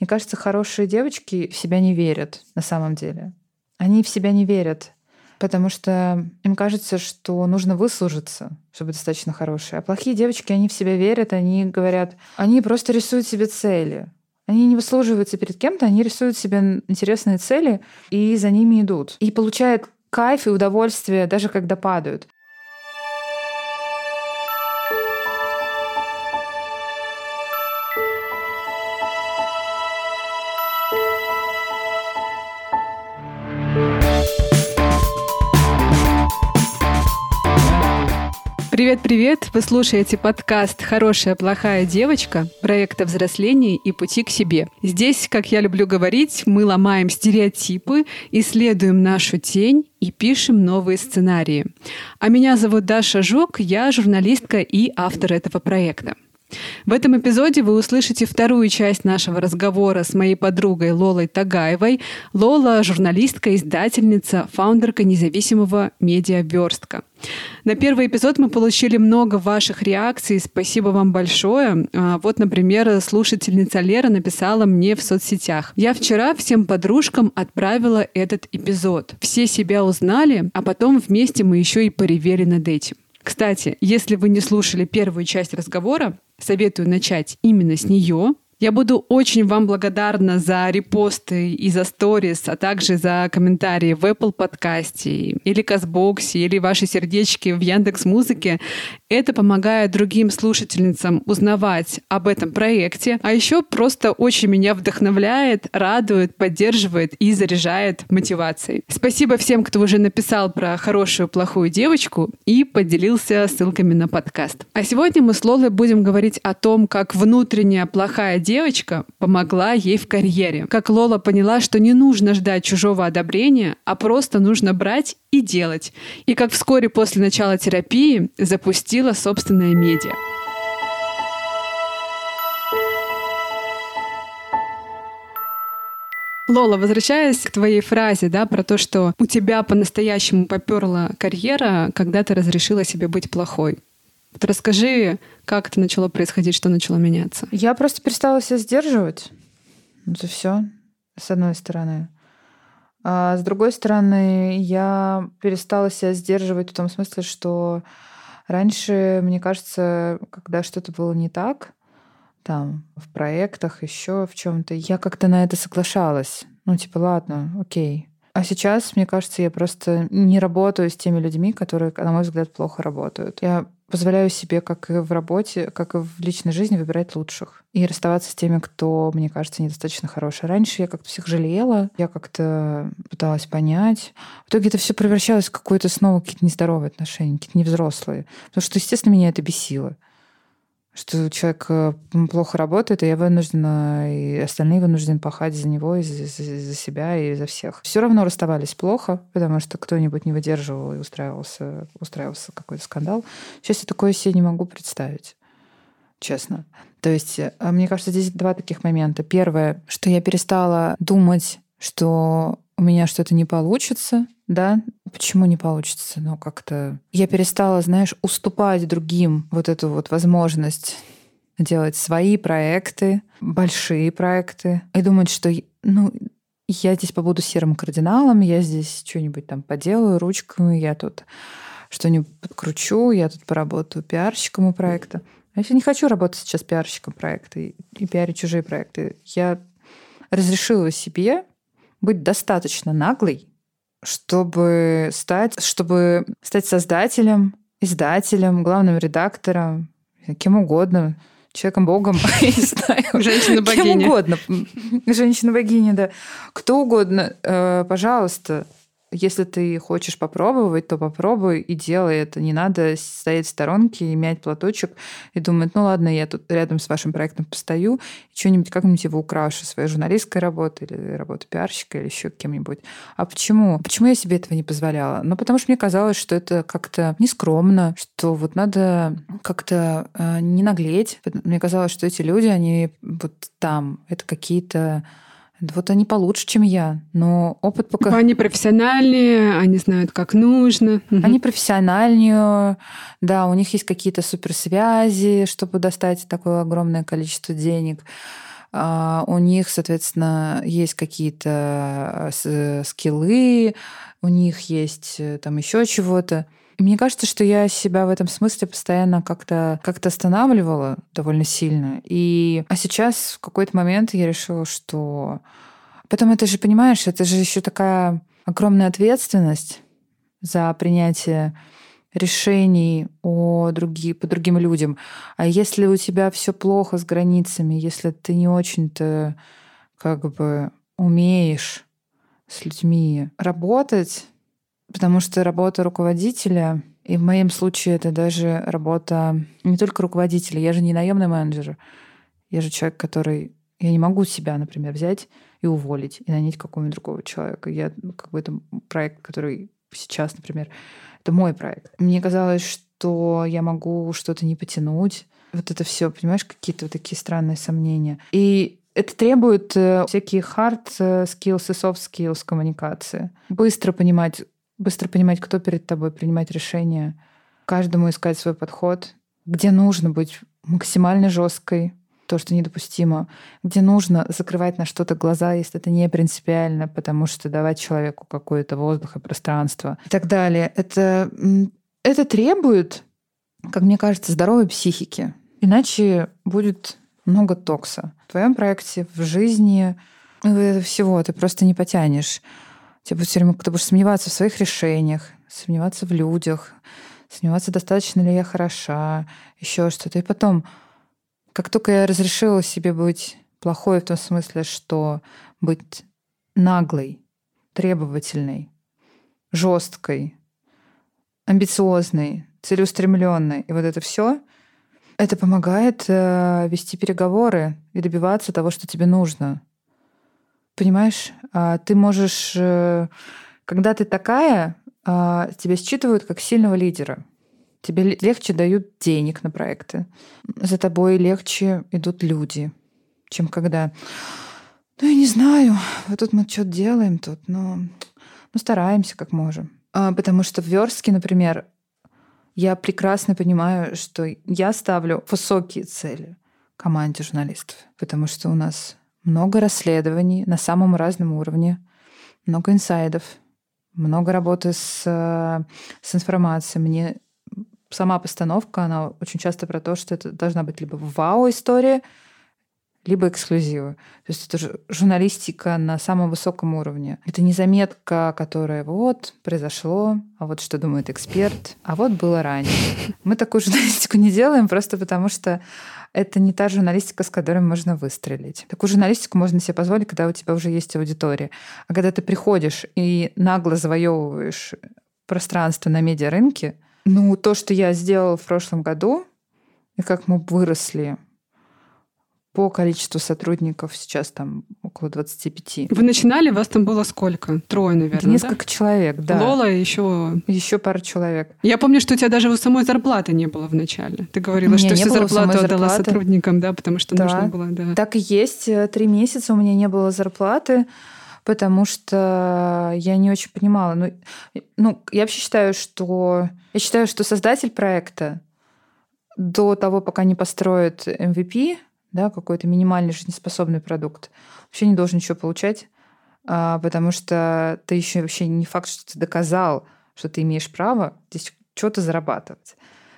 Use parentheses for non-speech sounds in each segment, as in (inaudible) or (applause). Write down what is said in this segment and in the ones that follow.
Мне кажется, хорошие девочки в себя не верят на самом деле. Они в себя не верят, потому что им кажется, что нужно выслужиться, чтобы достаточно хорошие. А плохие девочки, они в себя верят, они говорят, они просто рисуют себе цели. Они не выслуживаются перед кем-то, они рисуют себе интересные цели и за ними идут. И получают кайф и удовольствие, даже когда падают. Привет-привет! Вы слушаете подкаст «Хорошая, плохая девочка» проекта взросления и пути к себе. Здесь, как я люблю говорить, мы ломаем стереотипы, исследуем нашу тень и пишем новые сценарии. А меня зовут Даша Жук, я журналистка и автор этого проекта. В этом эпизоде вы услышите вторую часть нашего разговора с моей подругой Лолой Тагаевой. Лола — журналистка, издательница, фаундерка независимого медиаверстка. На первый эпизод мы получили много ваших реакций. Спасибо вам большое. А, вот, например, слушательница Лера написала мне в соцсетях. Я вчера всем подружкам отправила этот эпизод. Все себя узнали, а потом вместе мы еще и поревели над этим. Кстати, если вы не слушали первую часть разговора, советую начать именно с нее, я буду очень вам благодарна за репосты и за сторис, а также за комментарии в Apple подкасте или Казбоксе, или ваши сердечки в Яндекс Музыке. Это помогает другим слушательницам узнавать об этом проекте, а еще просто очень меня вдохновляет, радует, поддерживает и заряжает мотивацией. Спасибо всем, кто уже написал про хорошую, плохую девочку и поделился ссылками на подкаст. А сегодня мы с Лолой будем говорить о том, как внутренняя плохая девочка помогла ей в карьере. Как Лола поняла, что не нужно ждать чужого одобрения, а просто нужно брать и делать. И как вскоре после начала терапии запустила собственное медиа. Лола, возвращаясь к твоей фразе, да, про то, что у тебя по-настоящему поперла карьера, когда ты разрешила себе быть плохой. Вот расскажи, как это начало происходить, что начало меняться? Я просто перестала себя сдерживать. Это все, с одной стороны. А с другой стороны, я перестала себя сдерживать в том смысле, что раньше, мне кажется, когда что-то было не так, там, в проектах, еще в чем-то, я как-то на это соглашалась. Ну, типа, ладно, окей. А сейчас, мне кажется, я просто не работаю с теми людьми, которые, на мой взгляд, плохо работают. Я позволяю себе, как и в работе, как и в личной жизни, выбирать лучших. И расставаться с теми, кто, мне кажется, недостаточно хороший. Раньше я как-то всех жалела, я как-то пыталась понять. В итоге это все превращалось в какое-то снова какие-то нездоровые отношения, какие-то невзрослые. Потому что, естественно, меня это бесило что человек э, плохо работает, и я вынуждена, и остальные вынуждены пахать за него, и за, за, за себя, и за всех. Все равно расставались плохо, потому что кто-нибудь не выдерживал и устраивался, устраивался какой-то скандал. Сейчас я такое себе не могу представить, честно. То есть, э, мне кажется, здесь два таких момента. Первое, что я перестала думать, что у меня что-то не получится, да, почему не получится? Ну, как-то я перестала, знаешь, уступать другим вот эту вот возможность делать свои проекты, большие проекты, и думать, что, ну, я здесь побуду серым кардиналом, я здесь что-нибудь там поделаю ручками, я тут что-нибудь подкручу, я тут поработаю пиарщиком у проекта. А я не хочу работать сейчас пиарщиком проекта и, и пиарить чужие проекты. Я разрешила себе быть достаточно наглой, чтобы стать, чтобы стать создателем, издателем, главным редактором, кем угодно, человеком-богом, (laughs) не знаю. Женщина-богиня. Кем угодно. Женщина-богиня, да. Кто угодно, э, пожалуйста, если ты хочешь попробовать, то попробуй и делай это. Не надо стоять в сторонке и мять платочек и думать, ну ладно, я тут рядом с вашим проектом постою, что-нибудь как-нибудь его украшу, своей журналистской работой или работой пиарщика или еще кем-нибудь. А почему? Почему я себе этого не позволяла? Ну, потому что мне казалось, что это как-то нескромно, что вот надо как-то э, не наглеть. Мне казалось, что эти люди, они вот там, это какие-то вот они получше, чем я, но опыт пока... Они профессиональнее, они знают, как нужно. Они профессиональнее, да, у них есть какие-то суперсвязи, чтобы достать такое огромное количество денег. а, у них, соответственно, есть какие-то э, скиллы, у них есть э, там еще чего-то. Мне кажется, что я себя в этом смысле постоянно как-то как останавливала довольно сильно. И... А сейчас в какой-то момент я решила, что... Потом это же, понимаешь, это же еще такая огромная ответственность за принятие решений о други, по другим людям. А если у тебя все плохо с границами, если ты не очень-то как бы умеешь с людьми работать, потому что работа руководителя, и в моем случае это даже работа не только руководителя, я же не наемный менеджер, я же человек, который... Я не могу себя, например, взять и уволить, и нанять какого-нибудь другого человека. Я ну, как бы это проект, который сейчас, например, это мой проект. Мне казалось, что я могу что-то не потянуть. Вот это все, понимаешь, какие-то вот такие странные сомнения. И это требует э, всякие hard э, skills и soft skills коммуникации. Быстро понимать, быстро понимать, кто перед тобой, принимать решения, каждому искать свой подход, где нужно быть максимально жесткой, то, что недопустимо, где нужно закрывать на что-то глаза, если это не принципиально, потому что давать человеку какой-то воздух и пространство и так далее. Это, это требует, как мне кажется, здоровой психики. Иначе будет много токса. В твоем проекте, в жизни, всего ты просто не потянешь. Тебе будет все время, ты будешь сомневаться в своих решениях, сомневаться в людях, сомневаться, достаточно ли я хороша, еще что-то. И потом как только я разрешила себе быть плохой в том смысле, что быть наглой, требовательной, жесткой, амбициозной, целеустремленной, и вот это все, это помогает э, вести переговоры и добиваться того, что тебе нужно. Понимаешь, а ты можешь, э, когда ты такая, э, тебя считывают как сильного лидера. Тебе легче дают денег на проекты. За тобой легче идут люди, чем когда... Ну, я не знаю. Вот тут мы что-то делаем тут, но ну, стараемся как можем. А, потому что в верстке, например, я прекрасно понимаю, что я ставлю высокие цели команде журналистов, потому что у нас много расследований на самом разном уровне, много инсайдов, много работы с, э, с информацией. Мне сама постановка, она очень часто про то, что это должна быть либо вау-история, либо эксклюзивы. То есть это журналистика на самом высоком уровне. Это не заметка, которая вот произошло, а вот что думает эксперт, а вот было ранее. Мы такую журналистику не делаем просто потому, что это не та журналистика, с которой можно выстрелить. Такую журналистику можно себе позволить, когда у тебя уже есть аудитория. А когда ты приходишь и нагло завоевываешь пространство на медиарынке, ну, то, что я сделала в прошлом году, и как мы выросли по количеству сотрудников сейчас там около 25. Вы начинали, вас там было сколько? Трое, наверное, Несколько да? человек, да. Лола и еще... Еще пара человек. Я помню, что у тебя даже самой зарплаты не было в начале. Ты говорила, что всю зарплату отдала сотрудникам, да, потому что да. нужно было, да. Так и есть. Три месяца у меня не было зарплаты потому что я не очень понимала. Ну, ну, я вообще считаю, что я считаю, что создатель проекта до того, пока не построит MVP, да, какой-то минимальный жизнеспособный продукт, вообще не должен ничего получать, а, потому что ты еще вообще не факт, что ты доказал, что ты имеешь право здесь что-то зарабатывать.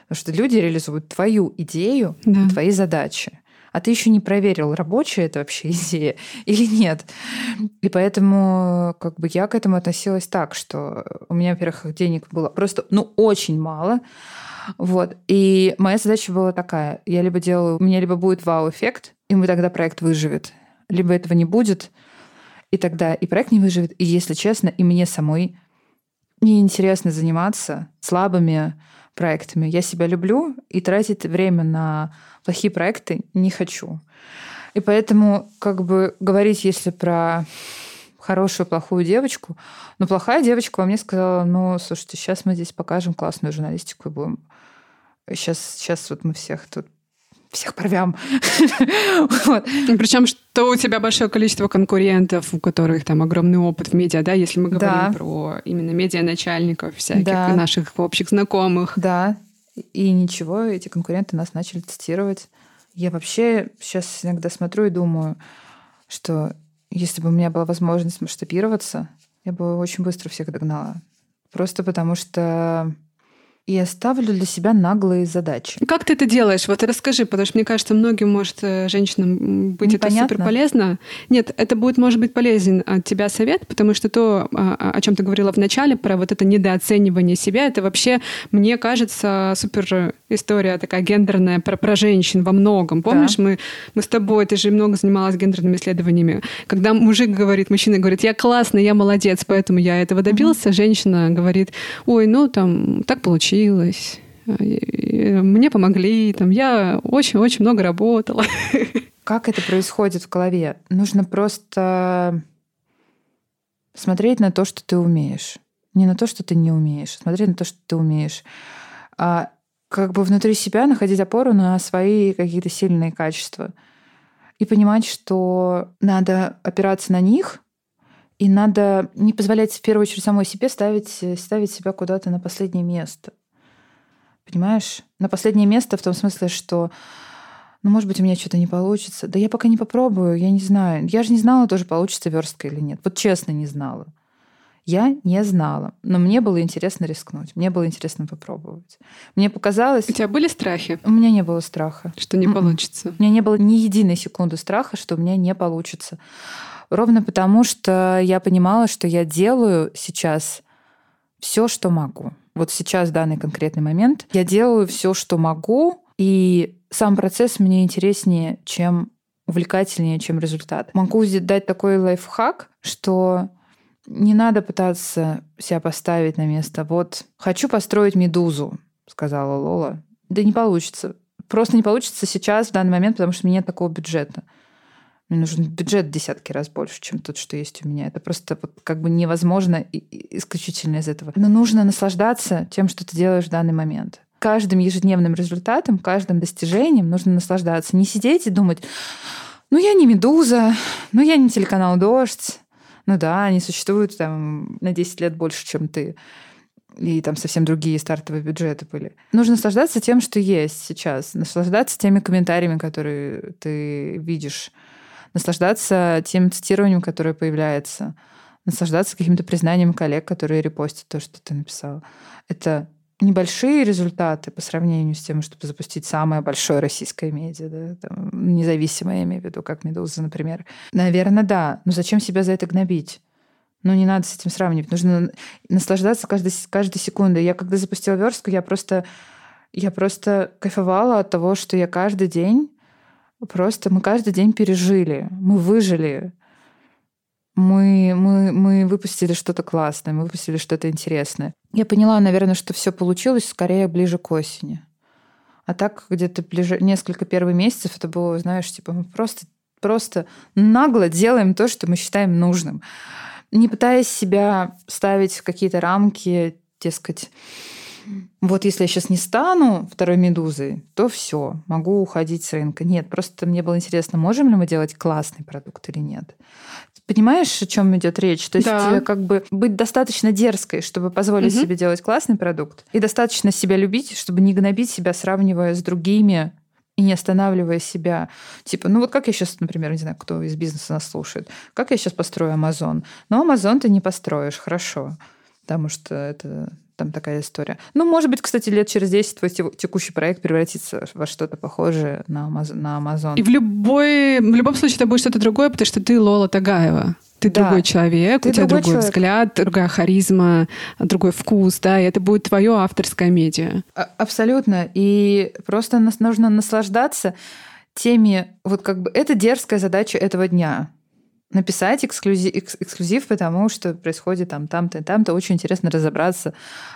Потому что люди реализуют твою идею, да. твои задачи а ты еще не проверил, рабочая это вообще (laughs) идея или нет. И поэтому как бы я к этому относилась так, что у меня, во-первых, денег было просто, ну, очень мало. Вот. И моя задача была такая. Я либо делаю... У меня либо будет вау-эффект, и мы тогда проект выживет. Либо этого не будет, и тогда и проект не выживет. И, если честно, и мне самой неинтересно заниматься слабыми проектами. Я себя люблю и тратить время на плохие проекты не хочу. И поэтому как бы говорить, если про хорошую, плохую девочку, но плохая девочка во мне сказала, ну, слушайте, сейчас мы здесь покажем классную журналистику и будем... Сейчас, сейчас вот мы всех тут всех порвем. (laughs) вот. Причем, что у тебя большое количество конкурентов, у которых там огромный опыт в медиа, да, если мы говорим да. про именно медиа-начальников, всяких да. наших общих знакомых. Да. И ничего, эти конкуренты нас начали тестировать. Я вообще сейчас иногда смотрю и думаю, что если бы у меня была возможность масштабироваться, я бы очень быстро всех догнала. Просто потому что я ставлю для себя наглые задачи. Как ты это делаешь? Вот расскажи, потому что мне кажется, многим может э, женщинам быть Непонятно. это супер полезно. Нет, это будет, может быть, полезен от тебя совет, потому что то, а, а, о чем ты говорила в начале, про вот это недооценивание себя, это вообще, мне кажется, супер история такая гендерная про, про женщин во многом. Помнишь, да. мы, мы с тобой, ты же много занималась гендерными исследованиями. Когда мужик говорит, мужчина говорит, я классный, я молодец, поэтому я этого добился, mm-hmm. женщина говорит, ой, ну там так получилось. Мне помогли, там, я очень-очень много работала. (laughs) Как это происходит в голове? Нужно просто смотреть на то, что ты умеешь. Не на то, что ты не умеешь, а смотреть на то, что ты умеешь. А как бы внутри себя находить опору на свои какие-то сильные качества. И понимать, что надо опираться на них, и надо не позволять в первую очередь самой себе ставить, ставить себя куда-то на последнее место. Понимаешь? На последнее место в том смысле, что ну, может быть, у меня что-то не получится. Да я пока не попробую, я не знаю. Я же не знала, тоже получится верстка или нет. Вот честно не знала. Я не знала, но мне было интересно рискнуть, мне было интересно попробовать. Мне показалось... У тебя были страхи? У меня не было страха. Что не м-м. получится? У меня не было ни единой секунды страха, что у меня не получится. Ровно потому, что я понимала, что я делаю сейчас все, что могу вот сейчас, в данный конкретный момент, я делаю все, что могу, и сам процесс мне интереснее, чем увлекательнее, чем результат. Могу дать такой лайфхак, что не надо пытаться себя поставить на место. Вот хочу построить медузу, сказала Лола. Да не получится. Просто не получится сейчас, в данный момент, потому что у меня нет такого бюджета. Мне нужен бюджет десятки раз больше, чем тот, что есть у меня. Это просто вот как бы невозможно исключительно из этого. Но нужно наслаждаться тем, что ты делаешь в данный момент. Каждым ежедневным результатом, каждым достижением нужно наслаждаться. Не сидеть и думать, ну я не «Медуза», ну я не телеканал «Дождь», ну да, они существуют там на 10 лет больше, чем ты и там совсем другие стартовые бюджеты были. Нужно наслаждаться тем, что есть сейчас, наслаждаться теми комментариями, которые ты видишь, наслаждаться тем цитированием, которое появляется, наслаждаться каким-то признанием коллег, которые репостят то, что ты написал. Это небольшие результаты по сравнению с тем, чтобы запустить самое большое российское медиа, да, там, независимое, я имею в виду, как «Медуза», например. Наверное, да. Но зачем себя за это гнобить? Ну, не надо с этим сравнивать. Нужно наслаждаться каждой, каждой секундой. Я когда запустила верстку, я просто, я просто кайфовала от того, что я каждый день Просто мы каждый день пережили, мы выжили, мы, мы, мы выпустили что-то классное, мы выпустили что-то интересное. Я поняла, наверное, что все получилось скорее ближе к осени. А так где-то ближе несколько первых месяцев это было, знаешь, типа мы просто, просто нагло делаем то, что мы считаем нужным. Не пытаясь себя ставить в какие-то рамки, дескать, вот если я сейчас не стану второй медузой, то все, могу уходить с рынка. Нет, просто мне было интересно, можем ли мы делать классный продукт или нет. Понимаешь, о чем идет речь? То есть да. Как бы быть достаточно дерзкой, чтобы позволить угу. себе делать классный продукт, и достаточно себя любить, чтобы не гнобить себя, сравнивая с другими и не останавливая себя. Типа, ну вот как я сейчас, например, не знаю, кто из бизнеса нас слушает, как я сейчас построю Амазон? Ну, Амазон ты не построишь, хорошо, потому что это там такая история. Ну, может быть, кстати, лет через 10 твой текущий проект превратится во что-то похожее на Amazon. На Amazon. И в, любой, в любом случае это будет что-то другое, потому что ты Лола Тагаева. Ты да. другой человек, ты у тебя другой, другой взгляд, другая харизма, другой вкус, да, и это будет твое авторское медиа. А, абсолютно. И просто нас нужно наслаждаться теми, вот как бы это дерзкая задача этого дня написать эксклюзив, эксклюзив, потому что происходит там, там-то, там-то. Очень интересно разобраться,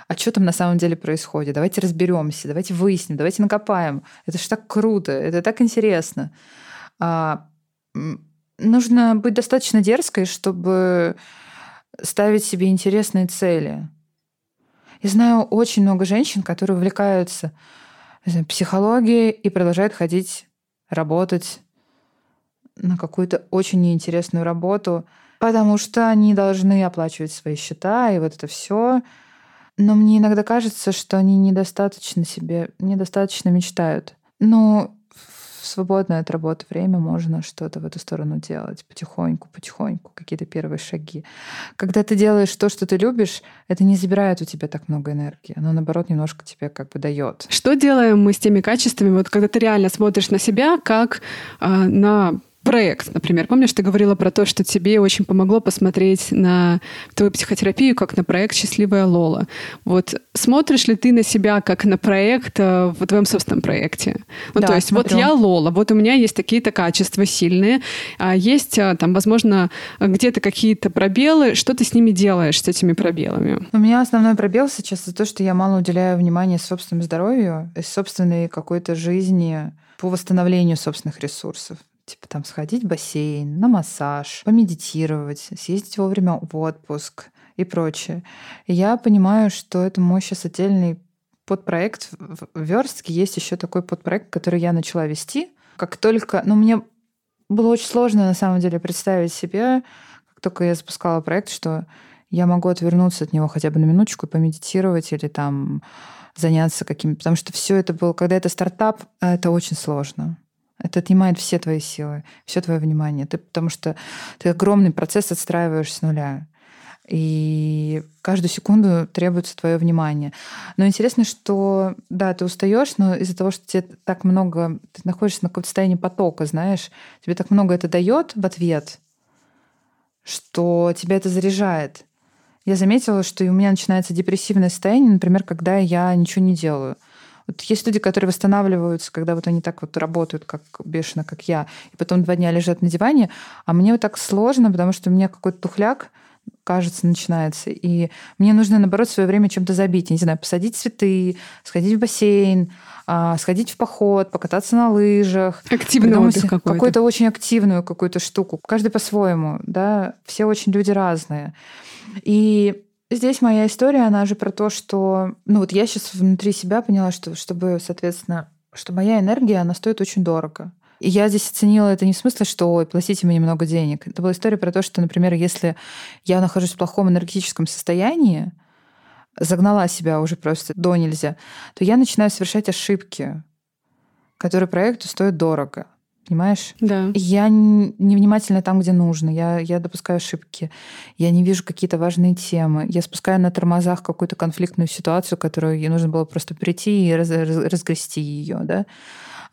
а что там на самом деле происходит. Давайте разберемся, давайте выясним, давайте накопаем. Это же так круто, это так интересно. А, нужно быть достаточно дерзкой, чтобы ставить себе интересные цели. Я знаю очень много женщин, которые увлекаются знаю, психологией и продолжают ходить, работать на какую-то очень неинтересную работу, потому что они должны оплачивать свои счета и вот это все. Но мне иногда кажется, что они недостаточно себе, недостаточно мечтают. Но в свободное от работы время можно что-то в эту сторону делать потихоньку, потихоньку, какие-то первые шаги. Когда ты делаешь то, что ты любишь, это не забирает у тебя так много энергии, оно наоборот немножко тебе как бы дает. Что делаем мы с теми качествами, вот когда ты реально смотришь на себя как э, на проект, например. Помнишь, ты говорила про то, что тебе очень помогло посмотреть на твою психотерапию как на проект «Счастливая Лола». Вот смотришь ли ты на себя как на проект э, в твоем собственном проекте? Ну, да, то есть смотрю. вот я Лола, вот у меня есть такие-то качества сильные, а есть э, там, возможно, где-то какие-то пробелы. Что ты с ними делаешь, с этими пробелами? У меня основной пробел сейчас это то, что я мало уделяю внимания собственному здоровью собственной какой-то жизни по восстановлению собственных ресурсов. Типа там сходить в бассейн, на массаж, помедитировать, съездить вовремя в отпуск и прочее. И я понимаю, что это мой сейчас отдельный подпроект в Верстке. Есть еще такой подпроект, который я начала вести. Как только... Ну, мне было очень сложно, на самом деле, представить себе, как только я запускала проект, что я могу отвернуться от него хотя бы на минуточку и помедитировать или там заняться каким-то... Потому что все это было... Когда это стартап, это очень сложно. Это отнимает все твои силы, все твое внимание. Ты, потому что ты огромный процесс отстраиваешь с нуля. И каждую секунду требуется твое внимание. Но интересно, что да, ты устаешь, но из-за того, что тебе так много, ты находишься на каком-то состоянии потока, знаешь, тебе так много это дает в ответ, что тебя это заряжает. Я заметила, что у меня начинается депрессивное состояние, например, когда я ничего не делаю. Вот есть люди, которые восстанавливаются, когда вот они так вот работают, как бешено, как я, и потом два дня лежат на диване, а мне вот так сложно, потому что у меня какой-то тухляк, кажется, начинается. И мне нужно, наоборот, свое время чем-то забить. Я не знаю, посадить цветы, сходить в бассейн, а, сходить в поход, покататься на лыжах. Активный отдых какой-то. Какую-то очень активную какую-то штуку. Каждый по-своему, да. Все очень люди разные. И Здесь моя история, она же про то, что... Ну вот я сейчас внутри себя поняла, что чтобы, соответственно, что моя энергия, она стоит очень дорого. И я здесь оценила это не в смысле, что ой, платите мне много денег. Это была история про то, что, например, если я нахожусь в плохом энергетическом состоянии, загнала себя уже просто до нельзя, то я начинаю совершать ошибки, которые проекту стоят дорого. Понимаешь? Да. Я невнимательна там, где нужно. Я, я допускаю ошибки. Я не вижу какие-то важные темы. Я спускаю на тормозах какую-то конфликтную ситуацию, которую ей нужно было просто прийти и раз, раз, разгрести ее. Да?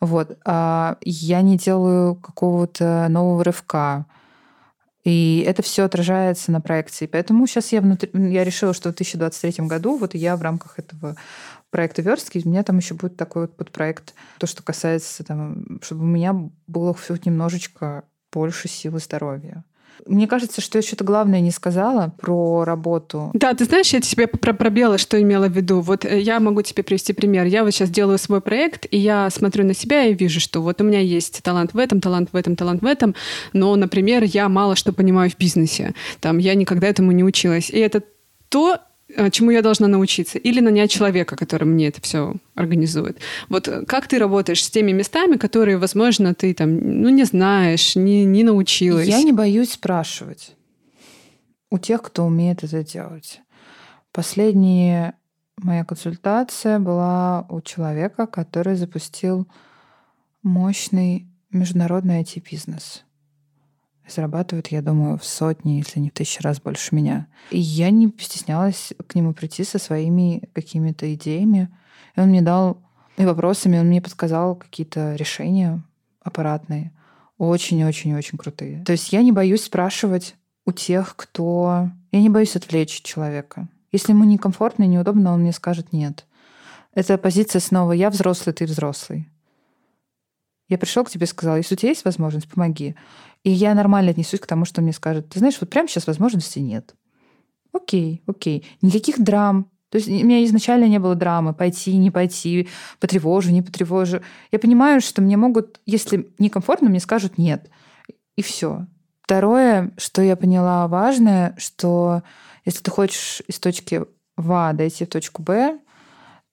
Вот. А я не делаю какого-то нового рывка. И это все отражается на проекции. Поэтому сейчас я, внутри, я решила, что в 2023 году вот я в рамках этого проекта Верстки, у меня там еще будет такой вот подпроект, то, что касается, там, чтобы у меня было хоть немножечко больше силы здоровья. Мне кажется, что я что-то главное не сказала про работу. Да, ты знаешь, я тебе про пробела, что имела в виду. Вот э, я могу тебе привести пример. Я вот сейчас делаю свой проект, и я смотрю на себя и вижу, что вот у меня есть талант в этом, талант в этом, талант в этом, но, например, я мало что понимаю в бизнесе. Там я никогда этому не училась. И это то, чему я должна научиться, или нанять человека, который мне это все организует. Вот э, как ты работаешь с теми местами, которые, возможно, ты там, ну, не знаешь, не, не научилась? Я не боюсь спрашивать у тех, кто умеет это делать. Последняя моя консультация была у человека, который запустил мощный международный IT-бизнес зарабатывают, я думаю, в сотни, если не в тысячи раз больше меня. И я не стеснялась к нему прийти со своими какими-то идеями. И он мне дал и вопросами, он мне подсказал какие-то решения аппаратные. Очень-очень-очень крутые. То есть я не боюсь спрашивать у тех, кто... Я не боюсь отвлечь человека. Если ему некомфортно и неудобно, он мне скажет «нет». Это позиция снова «я взрослый, ты взрослый». Я пришел к тебе и сказал, если у тебя есть возможность, помоги. И я нормально отнесусь к тому, что мне скажут. Ты знаешь, вот прямо сейчас возможности нет. Окей, окей. Никаких драм. То есть у меня изначально не было драмы. Пойти, не пойти, потревожу, не потревожу. Я понимаю, что мне могут, если некомфортно, мне скажут нет. И все. Второе, что я поняла важное, что если ты хочешь из точки В дойти в точку Б,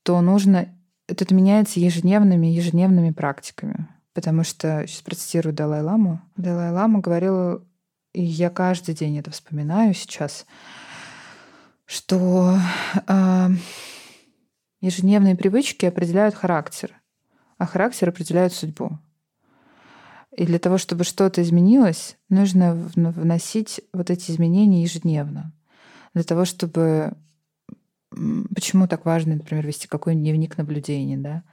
то нужно... Это меняется ежедневными, ежедневными практиками потому что, сейчас процитирую Далай-Ламу, Далай-Лама говорил, и я каждый день это вспоминаю сейчас, что э, ежедневные привычки определяют характер, а характер определяет судьбу. И для того, чтобы что-то изменилось, нужно вносить вот эти изменения ежедневно. Для того, чтобы... Почему так важно, например, вести какой-нибудь дневник наблюдений, да?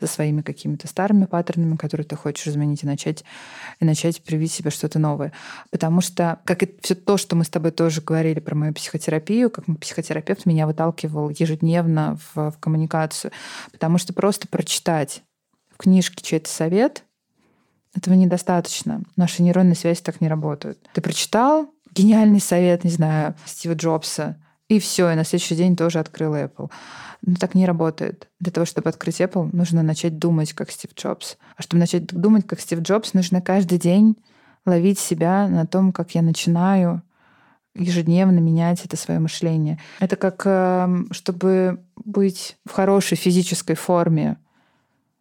За своими какими-то старыми паттернами, которые ты хочешь изменить, и начать, и начать привить себе что-то новое. Потому что, как и все то, что мы с тобой тоже говорили про мою психотерапию, как мой психотерапевт меня выталкивал ежедневно в, в коммуникацию. Потому что просто прочитать в книжке чей-то совет, этого недостаточно. Наши нейронные связи так не работают. Ты прочитал гениальный совет, не знаю, Стива Джобса, и все, и на следующий день тоже открыл Apple. Но так не работает. Для того, чтобы открыть Apple, нужно начать думать, как Стив Джобс. А чтобы начать думать, как Стив Джобс, нужно каждый день ловить себя на том, как я начинаю ежедневно менять это свое мышление. Это как эм, чтобы быть в хорошей физической форме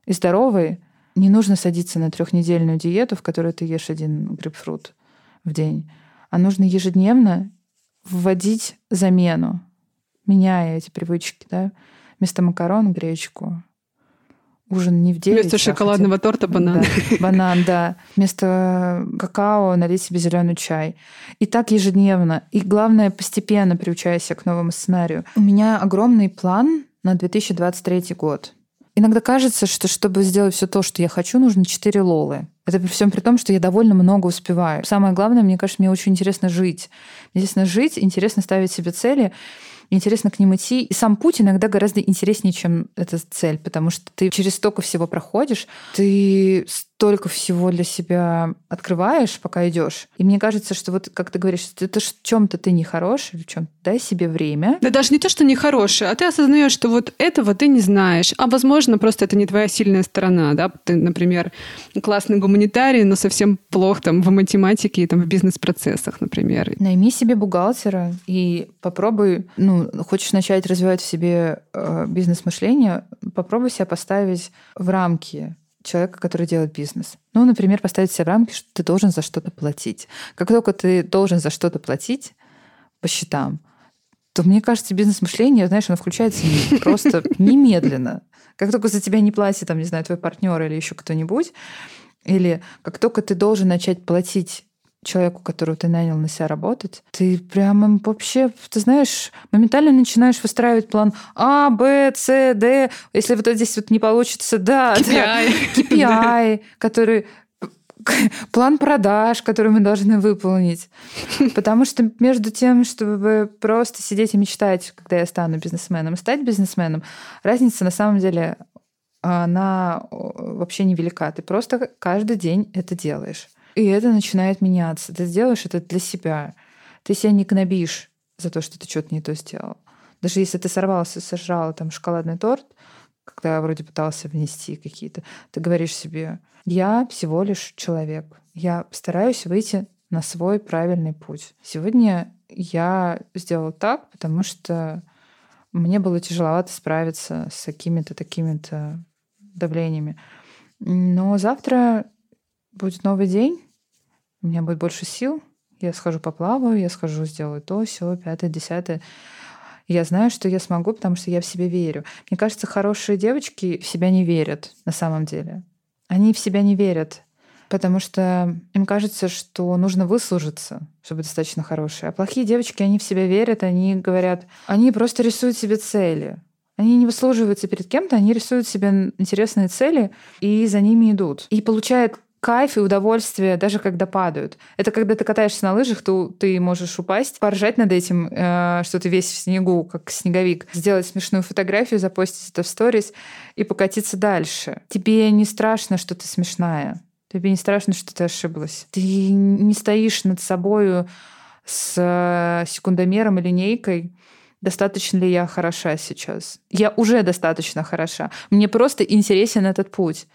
и здоровой, не нужно садиться на трехнедельную диету, в которой ты ешь один грейпфрут в день, а нужно ежедневно вводить замену, меняя эти привычки, да, вместо макарон гречку, ужин не в 9. Вместо а шоколадного хотя... торта банан. Да, (laughs) банан, да. Вместо какао налить себе зеленый чай. И так ежедневно. И главное, постепенно приучаясь к новому сценарию. У меня огромный план на 2023 год. Иногда кажется, что чтобы сделать все то, что я хочу, нужно 4 лолы. Это при всем при том, что я довольно много успеваю. Самое главное, мне кажется, мне очень интересно жить. Интересно жить, интересно ставить себе цели интересно к ним идти. И сам путь иногда гораздо интереснее, чем эта цель, потому что ты через столько всего проходишь, ты столько всего для себя открываешь, пока идешь. И мне кажется, что вот, как ты говоришь, это в чем-то ты не хорош, или в чем дай себе время. Да даже не то, что не хороший, а ты осознаешь, что вот этого ты не знаешь, а возможно, просто это не твоя сильная сторона, да, ты, например, классный гуманитарий, но совсем плох там в математике и там в бизнес-процессах, например. Найми себе бухгалтера и попробуй, ну, хочешь начать развивать в себе э, бизнес-мышление, попробуй себя поставить в рамки человека, который делает бизнес. Ну, например, поставить себе рамки, что ты должен за что-то платить. Как только ты должен за что-то платить по счетам, то, мне кажется, бизнес-мышление, знаешь, оно включается (laughs) просто немедленно. Как только за тебя не платит, там, не знаю, твой партнер или еще кто-нибудь, или как только ты должен начать платить человеку, которого ты нанял на себя работать, ты прямо вообще, ты знаешь, моментально начинаешь выстраивать план А, Б, С, Д. Если вот здесь вот не получится, да, KPI, да, KPI который план продаж, который мы должны выполнить. Потому что между тем, чтобы просто сидеть и мечтать, когда я стану бизнесменом, стать бизнесменом, разница на самом деле она вообще невелика. Ты просто каждый день это делаешь. И это начинает меняться. Ты сделаешь это для себя. Ты себя не гнобишь за то, что ты что-то не то сделал. Даже если ты сорвался, сожрал там шоколадный торт, когда вроде пытался внести какие-то, ты говоришь себе, я всего лишь человек. Я стараюсь выйти на свой правильный путь. Сегодня я сделал так, потому что мне было тяжеловато справиться с какими-то такими-то давлениями. Но завтра будет новый день, у меня будет больше сил, я схожу поплаваю, я схожу, сделаю то, все, пятое, десятое. Я знаю, что я смогу, потому что я в себе верю. Мне кажется, хорошие девочки в себя не верят на самом деле. Они в себя не верят, потому что им кажется, что нужно выслужиться, чтобы достаточно хорошие. А плохие девочки, они в себя верят, они говорят, они просто рисуют себе цели. Они не выслуживаются перед кем-то, они рисуют себе интересные цели и за ними идут. И получают кайф и удовольствие, даже когда падают. Это когда ты катаешься на лыжах, то ты можешь упасть, поржать над этим, э, что ты весь в снегу, как снеговик, сделать смешную фотографию, запостить это в сторис и покатиться дальше. Тебе не страшно, что ты смешная. Тебе не страшно, что ты ошиблась. Ты не стоишь над собою с э, секундомером и линейкой, достаточно ли я хороша сейчас. Я уже достаточно хороша. Мне просто интересен этот путь.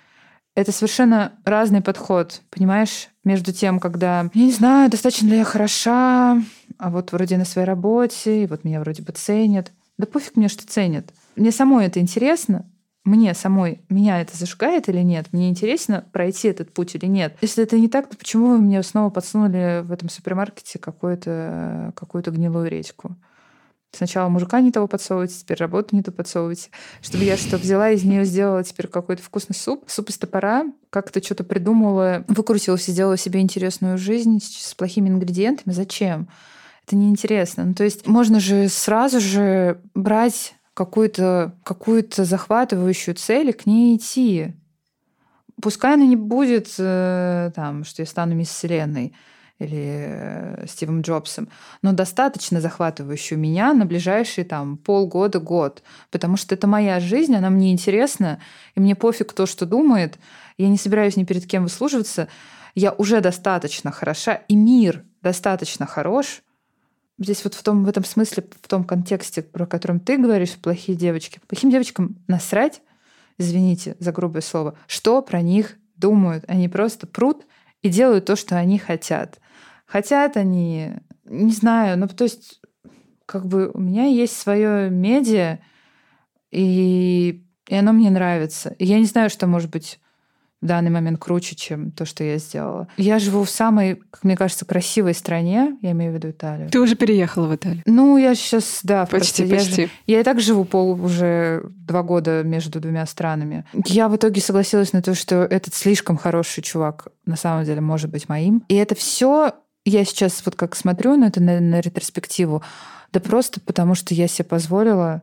Это совершенно разный подход, понимаешь, между тем, когда, я не знаю, достаточно ли я хороша, а вот вроде на своей работе, и вот меня вроде бы ценят. Да пофиг мне, что ценят. Мне самой это интересно, мне самой, меня это зажигает или нет? Мне интересно пройти этот путь или нет? Если это не так, то почему вы мне снова подсунули в этом супермаркете какую-то какую гнилую редьку? Сначала мужика не того подсовываете, теперь работу не то подсовываете. Чтобы я что взяла из нее сделала теперь какой-то вкусный суп. Суп из топора. Как-то что-то придумала, выкрутилась и сделала себе интересную жизнь с плохими ингредиентами. Зачем? Это неинтересно. Ну, то есть можно же сразу же брать какую-то какую захватывающую цель и к ней идти. Пускай она не будет э, там, что я стану мисс Вселенной, или э, Стивом Джобсом, но достаточно захватывающую меня на ближайшие там полгода-год, потому что это моя жизнь, она мне интересна, и мне пофиг кто что думает, я не собираюсь ни перед кем выслуживаться, я уже достаточно хороша, и мир достаточно хорош. Здесь вот в, том, в этом смысле, в том контексте, про котором ты говоришь, плохие девочки, плохим девочкам насрать, извините за грубое слово, что про них думают. Они просто прут и делают то, что они хотят. Хотят они, не знаю, ну то есть как бы у меня есть свое медиа, и, и оно мне нравится. И я не знаю, что может быть в данный момент круче, чем то, что я сделала. Я живу в самой, как мне кажется, красивой стране, я имею в виду Италию. Ты уже переехала в Италию? Ну, я сейчас, да. Почти, просто почти. Я, я и так живу пол уже два года между двумя странами. Я в итоге согласилась на то, что этот слишком хороший чувак на самом деле может быть моим. И это все я сейчас вот как смотрю на это, на, на ретроспективу, да просто потому, что я себе позволила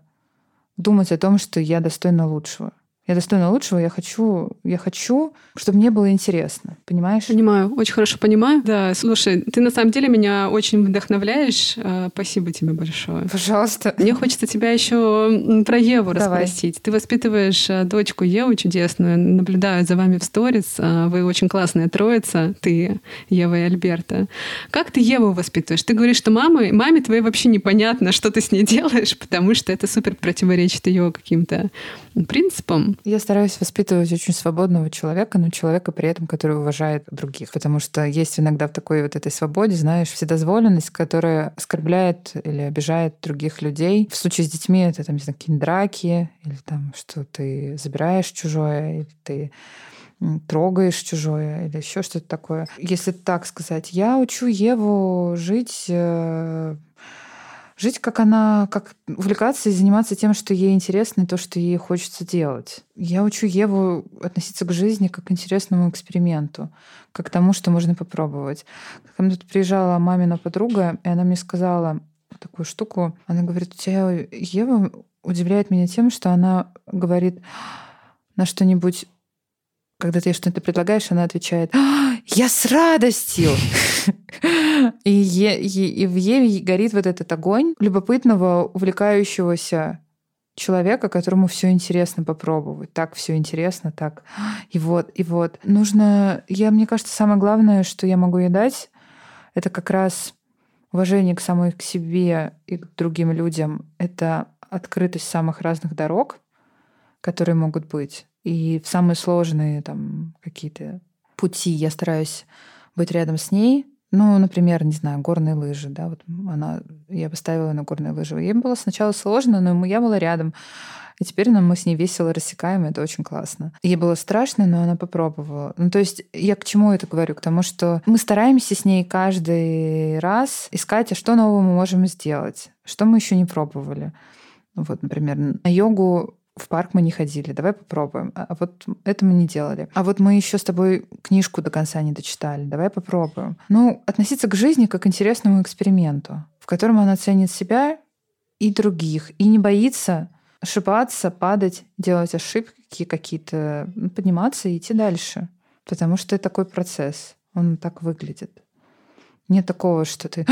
думать о том, что я достойна лучшего. Я достойна лучшего, я хочу, я хочу, чтобы мне было интересно, понимаешь? Понимаю, очень хорошо понимаю. Да, слушай, ты на самом деле меня очень вдохновляешь. А, спасибо тебе большое. Пожалуйста. Мне хочется тебя еще про Еву Давай. расспросить. Ты воспитываешь а, дочку Еву чудесную, наблюдаю за вами в сторис. А, вы очень классная троица, ты, Ева и Альберта. Как ты Еву воспитываешь? Ты говоришь, что мамы, маме твоей вообще непонятно, что ты с ней (laughs) делаешь, потому что это супер противоречит ее каким-то принципам. Я стараюсь воспитывать очень свободного человека, но человека при этом, который уважает других. Потому что есть иногда в такой вот этой свободе, знаешь, вседозволенность, которая оскорбляет или обижает других людей. В случае с детьми это там, не знаю, какие-нибудь драки, или там, что ты забираешь чужое, или ты трогаешь чужое или еще что-то такое. Если так сказать, я учу Еву жить э, жить, как она, как увлекаться и заниматься тем, что ей интересно, и то, что ей хочется делать. Я учу Еву относиться к жизни как к интересному эксперименту, как к тому, что можно попробовать. Ко мне тут приезжала мамина подруга, и она мне сказала такую штуку. Она говорит, у тебя Ева удивляет меня тем, что она говорит на что-нибудь когда ты ей что-то предлагаешь, она отвечает, «А, я с радостью. И, е, и в Еве горит вот этот огонь любопытного, увлекающегося человека, которому все интересно попробовать. Так все интересно, так. И вот, и вот. Нужно... Я, мне кажется, самое главное, что я могу ей дать, это как раз уважение к самой к себе и к другим людям. Это открытость самых разных дорог, которые могут быть. И в самые сложные там какие-то пути я стараюсь быть рядом с ней. Ну, например, не знаю, горные лыжи, да, вот она, я поставила на горные лыжи. Ей было сначала сложно, но я была рядом. И теперь нам мы с ней весело рассекаем, и это очень классно. Ей было страшно, но она попробовала. Ну, то есть я к чему это говорю? К тому, что мы стараемся с ней каждый раз искать, а что нового мы можем сделать, что мы еще не пробовали. Вот, например, на йогу в парк мы не ходили, давай попробуем. А вот это мы не делали. А вот мы еще с тобой книжку до конца не дочитали, давай попробуем. Ну, относиться к жизни как к интересному эксперименту, в котором она ценит себя и других, и не боится ошибаться, падать, делать ошибки какие-то, ну, подниматься и идти дальше. Потому что это такой процесс. Он так выглядит. Нет такого, что ты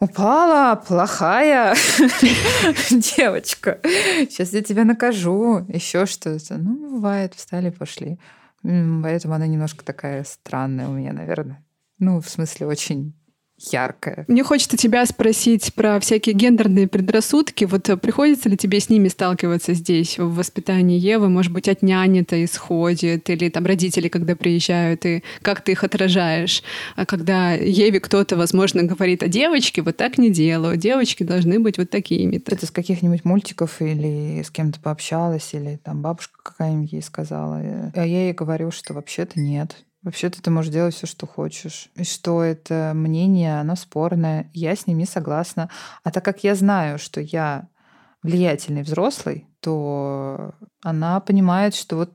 упала плохая (laughs) девочка. Сейчас я тебя накажу. Еще что-то. Ну, бывает, встали, пошли. Поэтому она немножко такая странная у меня, наверное. Ну, в смысле, очень яркое. Мне хочется тебя спросить про всякие гендерные предрассудки. Вот э, приходится ли тебе с ними сталкиваться здесь, в воспитании Евы? Может быть, от няни это исходит, или там родители, когда приезжают, и как ты их отражаешь? А когда Еве кто-то, возможно, говорит, а девочки вот так не делают, девочки должны быть вот такими-то. Это с каких-нибудь мультиков или с кем-то пообщалась, или там бабушка какая-нибудь ей сказала. А я ей говорю, что вообще-то нет Вообще-то ты можешь делать все, что хочешь. И что это мнение, оно спорное. Я с ним не согласна. А так как я знаю, что я влиятельный взрослый, то она понимает, что вот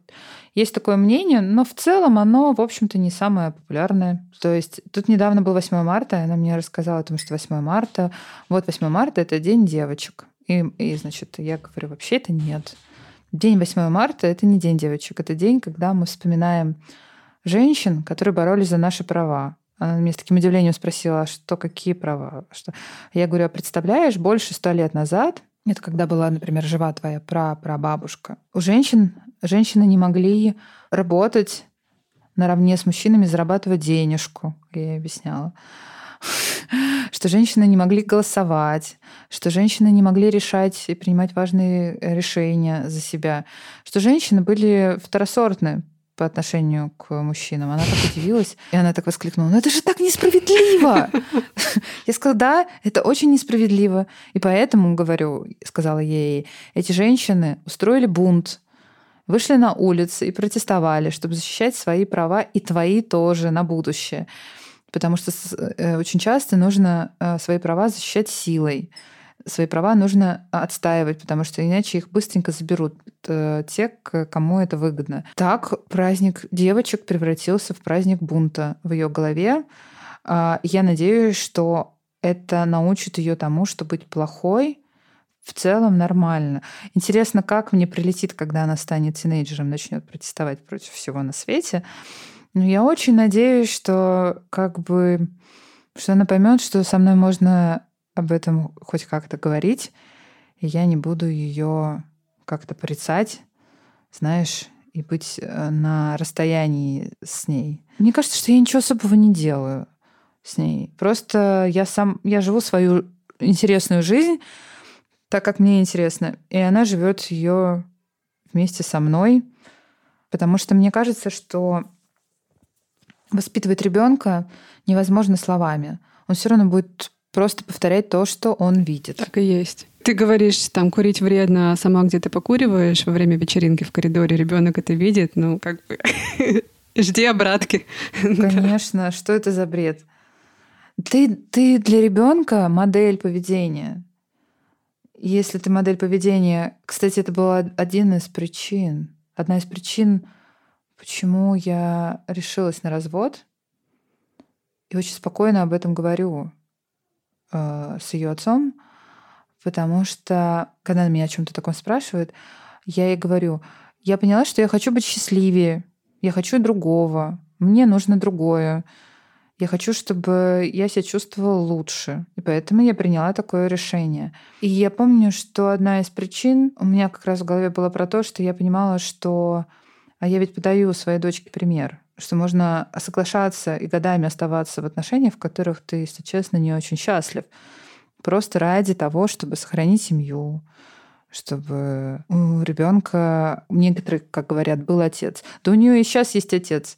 есть такое мнение, но в целом оно, в общем-то, не самое популярное. То есть тут недавно был 8 марта, и она мне рассказала о том, что 8 марта, вот 8 марта — это день девочек. И, и, значит, я говорю, вообще это нет. День 8 марта — это не день девочек, это день, когда мы вспоминаем женщин, которые боролись за наши права. Она меня с таким удивлением спросила, а что, какие права? Что? Я говорю, а представляешь, больше ста лет назад, это когда была, например, жива твоя пра-прабабушка, у женщин, женщины не могли работать наравне с мужчинами, зарабатывать денежку, я ей объясняла (laughs) что женщины не могли голосовать, что женщины не могли решать и принимать важные решения за себя, что женщины были второсортны по отношению к мужчинам. Она так удивилась, и она так воскликнула, ну это же так несправедливо! (laughs) Я сказала, да, это очень несправедливо. И поэтому, говорю, сказала ей, эти женщины устроили бунт, вышли на улицы и протестовали, чтобы защищать свои права и твои тоже на будущее. Потому что э, очень часто нужно э, свои права защищать силой свои права нужно отстаивать, потому что иначе их быстренько заберут э, те, кому это выгодно. Так праздник девочек превратился в праздник бунта в ее голове. А, я надеюсь, что это научит ее тому, что быть плохой в целом нормально. Интересно, как мне прилетит, когда она станет тинейджером, начнет протестовать против всего на свете. Но я очень надеюсь, что как бы что она поймет, что со мной можно об этом хоть как-то говорить, и я не буду ее как-то порицать, знаешь, и быть э, на расстоянии с ней. Мне кажется, что я ничего особого не делаю с ней. Просто я сам, я живу свою интересную жизнь, так как мне интересно, и она живет ее вместе со мной, потому что мне кажется, что воспитывать ребенка невозможно словами. Он все равно будет просто повторять то, что он видит. Так и есть. Ты говоришь, там курить вредно, а сама где то покуриваешь во время вечеринки в коридоре, ребенок это видит, ну как бы (laughs) жди обратки. (laughs) Конечно, что это за бред? Ты, ты для ребенка модель поведения. Если ты модель поведения, кстати, это была один из причин, одна из причин, почему я решилась на развод, и очень спокойно об этом говорю э, с ее отцом, потому что, когда она меня о чем-то таком спрашивает, я ей говорю, я поняла, что я хочу быть счастливее, я хочу другого, мне нужно другое. Я хочу, чтобы я себя чувствовала лучше. И поэтому я приняла такое решение. И я помню, что одна из причин у меня как раз в голове была про то, что я понимала, что а я ведь подаю своей дочке пример что можно соглашаться и годами оставаться в отношениях, в которых ты, если честно, не очень счастлив. Просто ради того, чтобы сохранить семью, чтобы у ребенка некоторые, как говорят, был отец. Да у нее и сейчас есть отец.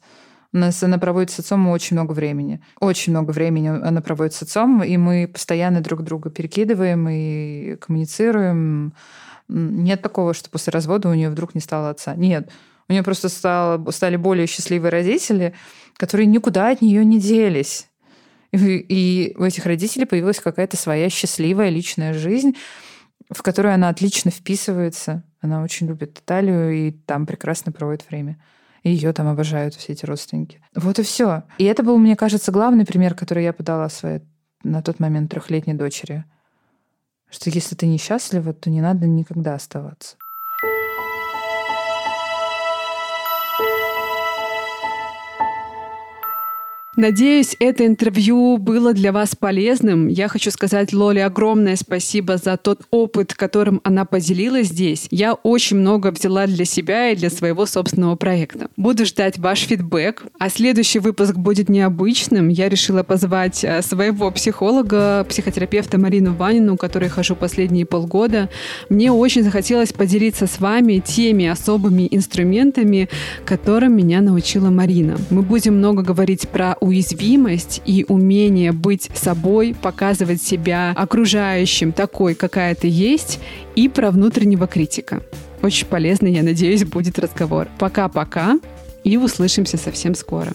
У нас она проводит с отцом очень много времени. Очень много времени она проводит с отцом, и мы постоянно друг друга перекидываем и коммуницируем. Нет такого, что после развода у нее вдруг не стало отца. Нет. У нее просто стало, стали более счастливые родители, которые никуда от нее не делись. И, и у этих родителей появилась какая-то своя счастливая личная жизнь, в которую она отлично вписывается. Она очень любит Италию и там прекрасно проводит время. И ее там обожают все эти родственники. Вот и все. И это был, мне кажется, главный пример, который я подала своей на тот момент трехлетней дочери. Что если ты несчастлива, то не надо никогда оставаться. Надеюсь, это интервью было для вас полезным. Я хочу сказать Лоле огромное спасибо за тот опыт, которым она поделилась здесь. Я очень много взяла для себя и для своего собственного проекта. Буду ждать ваш фидбэк. А следующий выпуск будет необычным. Я решила позвать э, своего психолога, психотерапевта Марину Ванину, которой хожу последние полгода. Мне очень захотелось поделиться с вами теми особыми инструментами, которым меня научила Марина. Мы будем много говорить про уязвимость и умение быть собой, показывать себя окружающим такой, какая ты есть, и про внутреннего критика. Очень полезный, я надеюсь, будет разговор. Пока-пока. и услышимся совсем скоро.